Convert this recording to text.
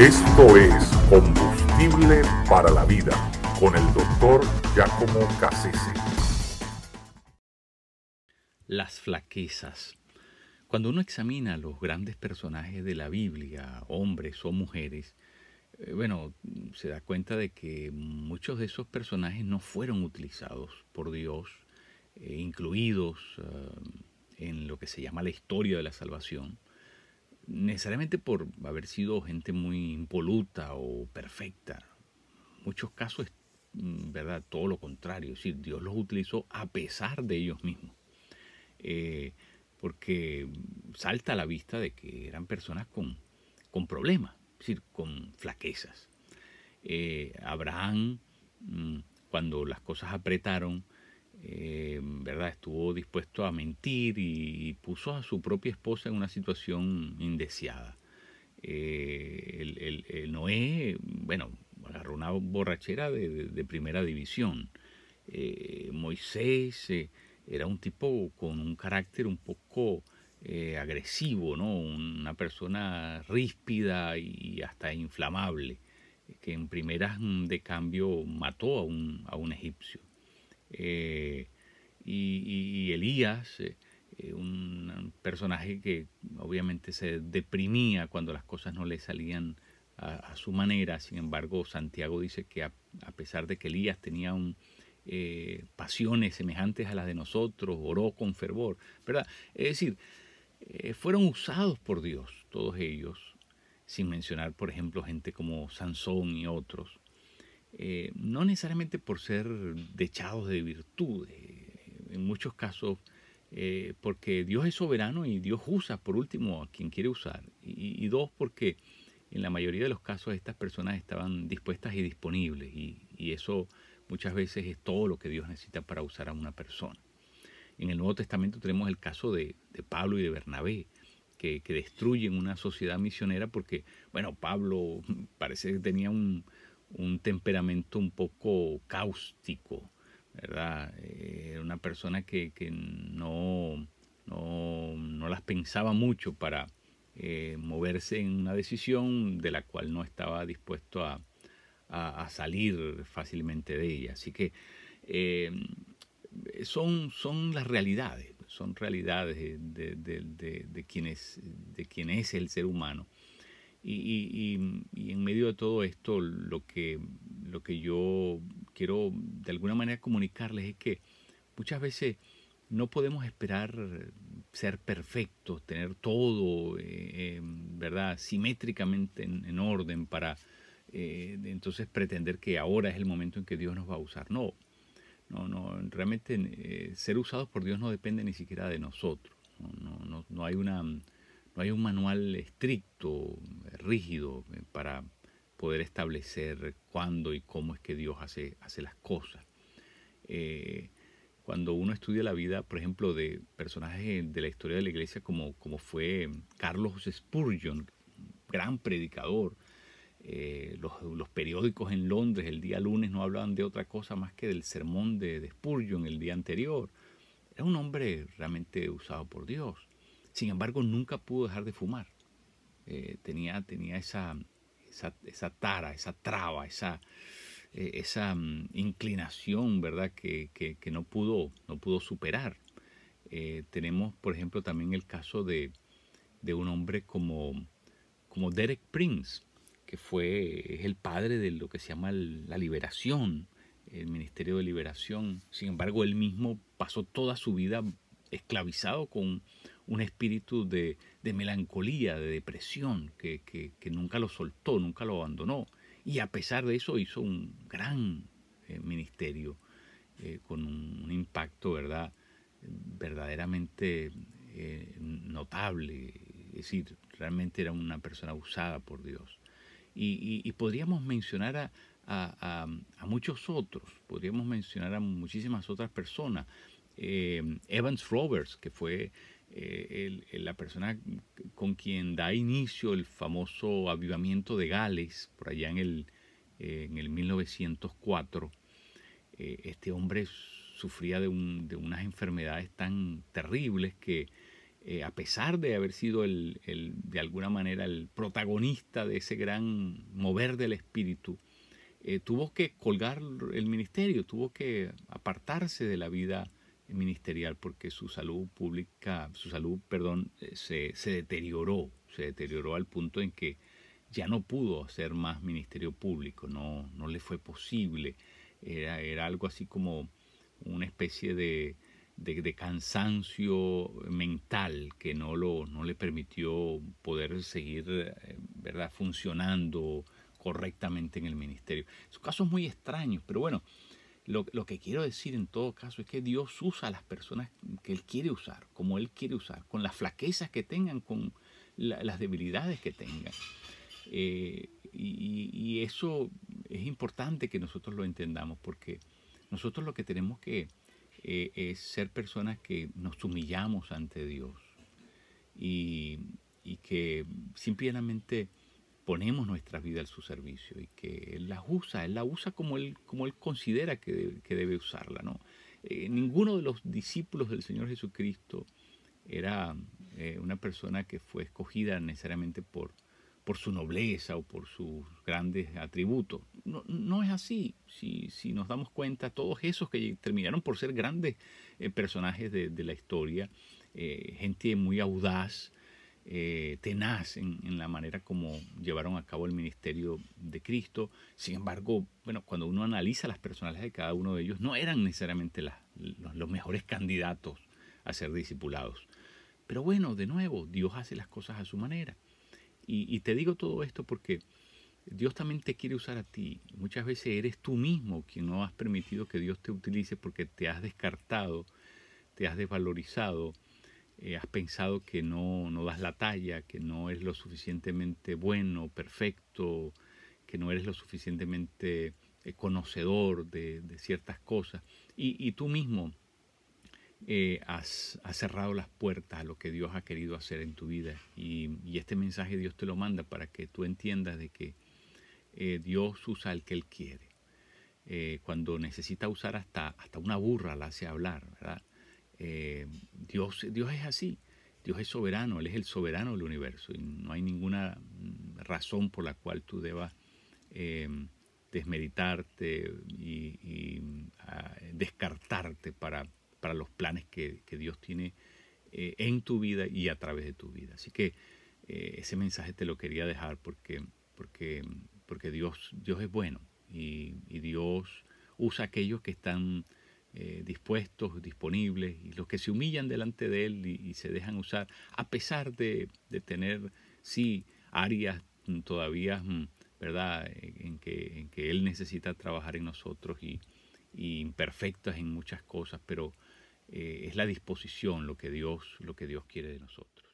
Esto es Combustible para la Vida con el doctor Giacomo Cassese. Las flaquezas. Cuando uno examina los grandes personajes de la Biblia, hombres o mujeres, eh, bueno, se da cuenta de que muchos de esos personajes no fueron utilizados por Dios, eh, incluidos eh, en lo que se llama la historia de la salvación, necesariamente por haber sido gente muy impoluta o perfecta. En muchos casos, mm, ¿verdad? Todo lo contrario, es decir, Dios los utilizó a pesar de ellos mismos. porque salta a la vista de que eran personas con, con problemas decir, con flaquezas. Eh, Abraham, mm, cuando las cosas apretaron, eh, ¿verdad? Estuvo dispuesto a mentir y, puso a su propia esposa en una situación indeseada. Eh, el, Noé, bueno, agarró una borrachera de, primera división. Moisés era un tipo con un carácter un poco eh, agresivo, ¿no? una persona ríspida y hasta inflamable, que en primeras de cambio mató a un, a un egipcio. Eh, y, Elías, eh, un personaje que obviamente se deprimía cuando las cosas no le salían a, su manera, sin embargo Santiago dice que a, pesar de que Elías tenía un, pasiones semejantes a las de nosotros, oró con fervor, ¿verdad? Es decir, eh, fueron usados por Dios, todos ellos, sin mencionar, por ejemplo, gente como Sansón y otros, eh, no necesariamente por ser dechados de virtud, en muchos casos, eh, porque Dios es soberano y Dios usa, por último, a quien quiere usar, y, dos, porque en la mayoría de los casos estas personas estaban dispuestas y disponibles, y eso muchas veces es todo lo que Dios necesita para usar a una persona. En el Nuevo Testamento tenemos el caso de, Pablo y de Bernabé, que, destruyen una sociedad misionera porque, bueno, Pablo parece que tenía un, temperamento un poco cáustico, ¿verdad? Eh, era una persona que, no, no, las pensaba mucho para eh, moverse en una decisión de la cual no estaba dispuesto a, salir fácilmente de ella. Así que eh, son, son las realidades, son realidades de, de, de, quién, es, de es el ser humano. Y, y, en medio de todo esto, lo que, lo que yo quiero de alguna manera comunicarles es que muchas veces no podemos esperar ser perfectos, tener todo, eh, ¿verdad?, simétricamente en, orden para eh, entonces pretender que ahora es el momento en que Dios nos va a usar. No, no, no, realmente eh, ser usados por Dios no depende ni siquiera de nosotros. No, no, hay, una, no hay un manual estricto, rígido, eh, para poder establecer cuándo y cómo es que Dios hace, hace las cosas. Eh, cuando uno estudia la vida, por ejemplo, de personajes de la historia de la iglesia como, como fue Carlos Spurgeon, gran predicador, eh, los, periódicos en Londres el día lunes no hablaban de otra cosa más que del sermón de, Spurgeon el día anterior. Era un hombre realmente usado por Dios. Sin embargo, nunca pudo dejar de fumar. Eh, tenía, tenía esa, esa, tara, esa traba, esa, eh, esa mm, inclinación, ¿verdad? Que, no, pudo, no pudo superar. tenemos, por ejemplo, también el caso de, de un hombre como, como Derek Prince que fue, es el padre de lo que se llama la liberación, el Ministerio de Liberación. Sin embargo, él mismo pasó toda su vida esclavizado con un espíritu de, melancolía, de depresión, que, nunca lo soltó, nunca lo abandonó. Y a pesar de eso hizo un gran eh, ministerio eh, con un, impacto, ¿verdad? verdaderamente eh, notable. Es decir, realmente era una persona usada por Dios. Y, podríamos mencionar a, muchos otros, podríamos mencionar a muchísimas otras personas. Eh, Evans Roberts, que fue eh, la persona con quien da inicio el famoso avivamiento de Gales, por allá en el, en el 1904. Eh, este hombre sufría de, unas enfermedades tan terribles que, eh, a pesar de haber sido el, de alguna manera el protagonista de ese gran mover del espíritu, eh, tuvo que colgar el ministerio, tuvo que apartarse de la vida ministerial porque su salud pública, su salud, perdón, eh, se, se deterioró, se deterioró al punto en que ya no pudo hacer más ministerio público, no, no le fue posible, era, era algo así como una especie de, de, cansancio mental que no, lo, no le permitió poder seguir eh, ¿verdad? funcionando correctamente en el ministerio. Son casos muy extraños, pero bueno, lo, lo, que quiero decir en todo caso es que Dios usa a las personas que Él quiere usar, como Él quiere usar, con las flaquezas que tengan, con las debilidades que tengan. Eh, y, eso es importante que nosotros lo entendamos, porque nosotros lo que tenemos que eh, es ser personas que nos humillamos ante Dios y, y que simplemente ponemos nuestra vida a su servicio y que Él las usa, Él la usa como Él, como él considera que debe, que debe usarla. ¿no? Eh, ninguno de los discípulos del Señor Jesucristo era eh, una persona que fue escogida necesariamente por, por su nobleza o por sus grandes atributos. No, no es así. Si, si, nos damos cuenta, todos esos que terminaron por ser grandes eh, personajes de, la historia, gente muy audaz, eh, tenaz en, la manera como llevaron a cabo el ministerio de Cristo. Sin embargo, bueno, cuando uno analiza las personalidades de cada uno de ellos, no eran necesariamente los, los mejores candidatos a ser discipulados. Pero bueno, de nuevo, Dios hace las cosas a su manera. Y, te digo todo esto porque Dios también te quiere usar a ti. Muchas veces eres tú mismo quien no has permitido que Dios te utilice porque te has descartado, te has desvalorizado, eh, has pensado que no, no das la talla, que no es lo suficientemente bueno, perfecto, que no eres lo suficientemente eh, conocedor de, ciertas cosas. Y, tú mismo eh, has, cerrado las puertas a lo que Dios ha querido hacer en tu vida. Y, este mensaje Dios te lo manda para que tú entiendas de que Dios usa al que Él quiere. Cuando necesita usar hasta, hasta una burra la hace hablar, ¿verdad? Dios, Dios es así. Dios es soberano, Él es el soberano del universo y no hay ninguna mm, razón por la cual tú debas desmeritarte y, ah, descartarte para para los planes que, Dios tiene eh, en tu vida y a través de tu vida. Así que eh, ese mensaje te lo quería dejar porque, porque, porque Dios, Dios es bueno y, y Dios usa aquellos que están eh, dispuestos, disponibles y los que se humillan delante de Él y, se dejan usar, a pesar de, de, tener, sí, áreas todavía, mm, ¿verdad?, en que, en que Él necesita trabajar en nosotros y, y imperfectas en muchas cosas, pero eh, es la disposición lo que Dios, lo que Dios quiere de nosotros.